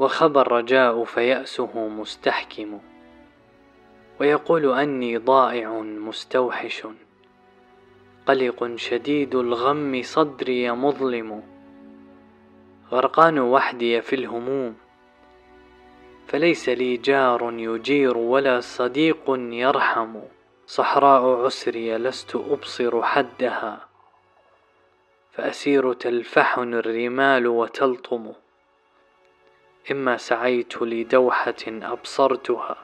وخبى الرجاء فيأسه مستحكم ويقول أني ضائع مستوحش قلق شديد الغم صدري مظلم غرقان وحدي في الهموم فليس لي جار يجير ولا صديق يرحم صحراء عسري لست أبصر حدها فأسير تلفحني الرمال وتلطم إما سعيت لدوحة أبصرتها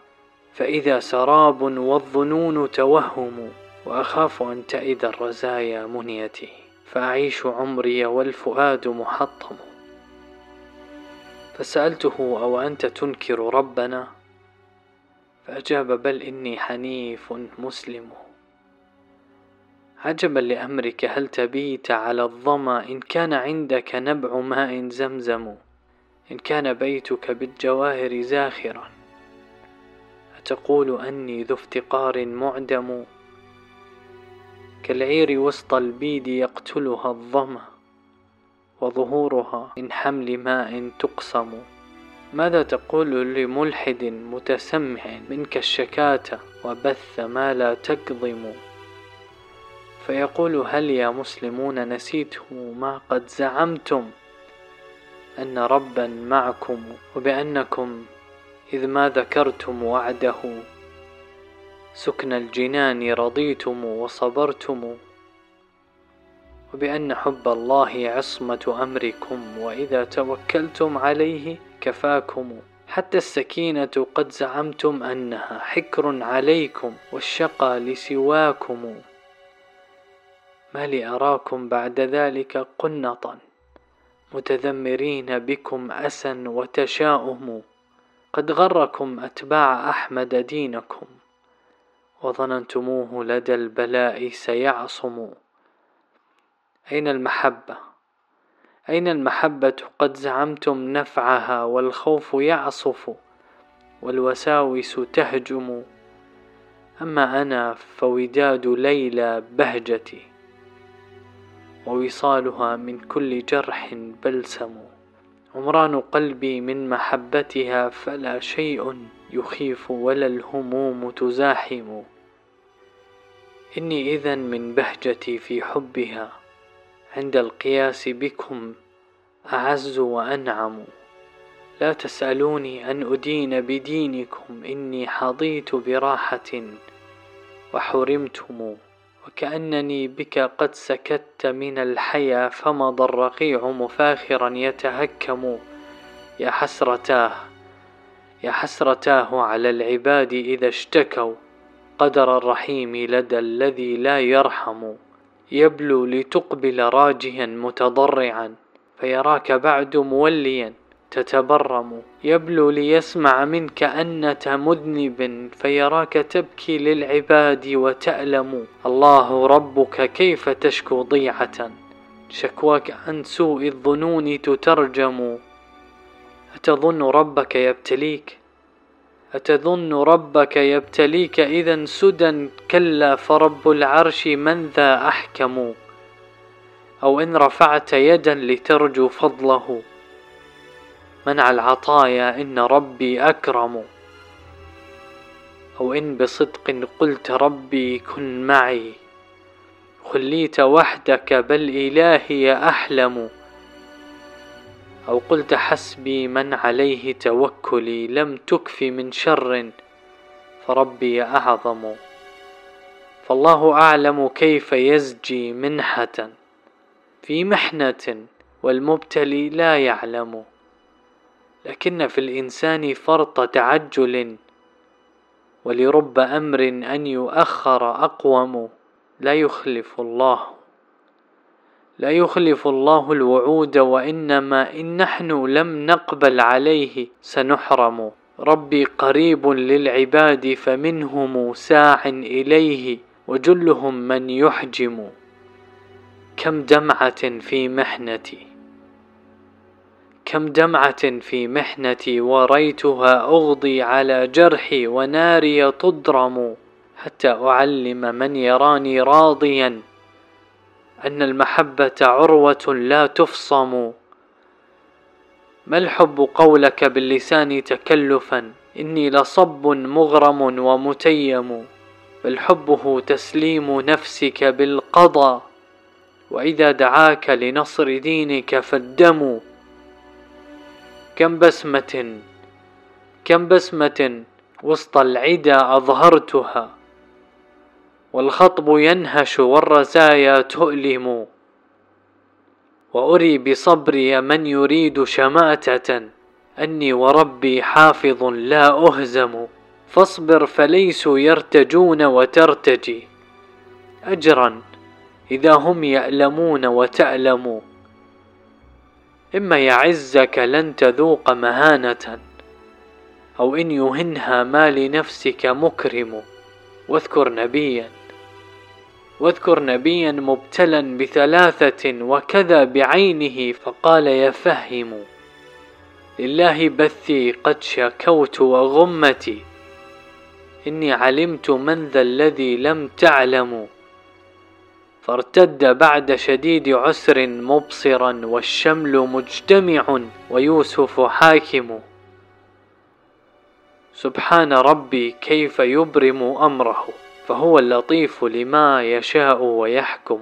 فإذا سراب والظنون توهم وأخاف أن تئد الرزايا منيتي فأعيش عمري والفؤاد محطم. فسألته أو أنت تنكر ربنا؟ فأجاب بل إني حنيف مسلم. عجبا لأمرك هل تبيت على الظما إن كان عندك نبع ماء زمزم؟ إن كان بيتك بالجواهر زاخرا. أتقول أني ذو افتقار معدم. كالعير وسط البيد يقتلها الظما وظهورها من حمل ماء تقسم. ماذا تقول لملحد متسمع منك الشكاة وبث ما لا تكظم؟ فيقول هل يا مسلمون نسيتم ما قد زعمتم؟ أن ربا معكم وبأنكم إذ ما ذكرتم وعده. سكن الجنان رضيتم وصبرتم وبأن حب الله عصمة أمركم وإذا توكلتم عليه كفاكم. حتى السكينة قد زعمتم أنها حكر عليكم والشقى لسواكم. ما لي أراكم بعد ذلك قنطا. متذمرين بكم أسا وتشاؤم. قد غركم أتباع أحمد دينكم. وظننتموه لدى البلاء سيعصم. أين المحبة؟ أين المحبة قد زعمتم نفعها والخوف يعصف والوساوس تهجم؟ أما أنا فوداد ليلى بهجتي. ووصالها من كل جرح بلسم. عمران قلبي من محبتها فلا شيء يخيف ولا الهموم تزاحم. إني إذا من بهجتي في حبها. عند القياس بكم أعز وأنعم. لا تسألوني أن أدين بدينكم. إني حظيت براحة وحرمتم. وكأنني بك قد سكت من الحيا فمضى الرقيع مفاخرا يتهكم. يا حسرتاه يا حسرتاه على العباد إذا اشتكوا. قدر الرحيم لدى الذي لا يرحم. يبلو لتقبل راجيا متضرعا فيراك بعد موليا. تتبرم. يبلو ليسمع منك أنة مذنب فيراك تبكي للعباد وتألم. الله ربك كيف تشكو ضيعة؟ شكواك عن سوء الظنون تترجم. أتظن ربك يبتليك؟ أتظن ربك يبتليك إذا سدى كلا فرب العرش من ذا أحكم. أو إن رفعت يدا لترجو فضله. منع العطايا إن ربي أكرم. أو إن بصدق قلت ربي كن معي. خليت وحدك بل إلهي أحلم. أو قلت حسبي من عليه توكلي لم تكف من شر فربي أعظم. فالله أعلم كيف يزجي منحة في محنة والمبتلي لا يعلم. لكن في الإنسان فرط تعجل ولرب أمر أن يؤخر أقوم لا يخلف الله. لا يخلف الله الوعود وإنما إن نحن لم نقبل عليه سنحرم. ربي قريب للعباد فمنهم ساع إليه وجلهم من يحجم. كم دمعة في محنتي كم دمعة في محنتي وريتها أغضي على جرحي وناري تضرم حتى أعلم من يراني راضيا أن المحبة عروة لا تفصم. ما الحب قولك باللسان تكلفا؟ إني لصب مغرم ومتيم. بل حبه تسليم نفسك بالقضى وإذا دعاك لنصر دينك فالدم. كم بسمة كم بسمة وسط العدا أظهرتها والخطب ينهش والرزايا تؤلم وأري بصبري من يريد شماتة أني وربي حافظ لا أهزم فاصبر فليسوا يرتجون وترتجي أجرا إذا هم يألمون وتألم. إما يعزك لن تذوق مهانة أو إن يهنها ما لنفسك مكرم. واذكر نبيا واذكر نبيا مبتلا بثلاثة وكذا بعينه فقال يفهم لله بثي قد شكوت وغمتي. إني علمت من ذا الذي لم تعلموا فارتد بعد شديد عسر مبصرا والشمل مجتمع ويوسف حاكم. سبحان ربي كيف يبرم أمره فهو اللطيف لما يشاء ويحكم.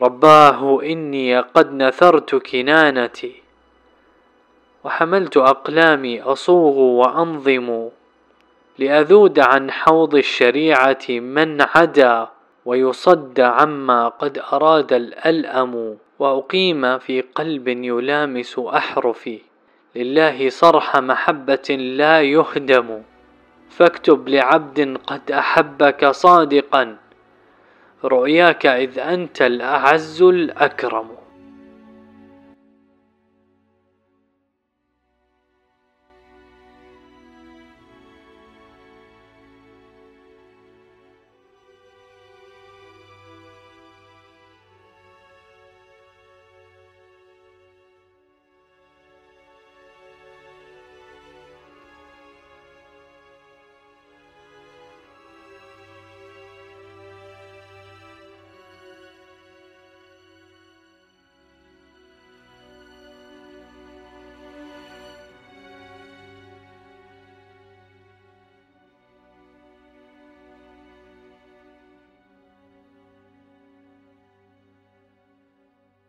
رباه إني قد نثرت كنانتي وحملت أقلامي أصوغ وأنظم لأذود عن حوض الشريعة من عدا. ويصد عما قد أراد الألأم وأقيم في قلب يلامس أحرفي. لله صرح محبة لا يهدم. فاكتب لعبد قد أحبك صادقا. رؤياك إذ أنت الأعز الأكرم.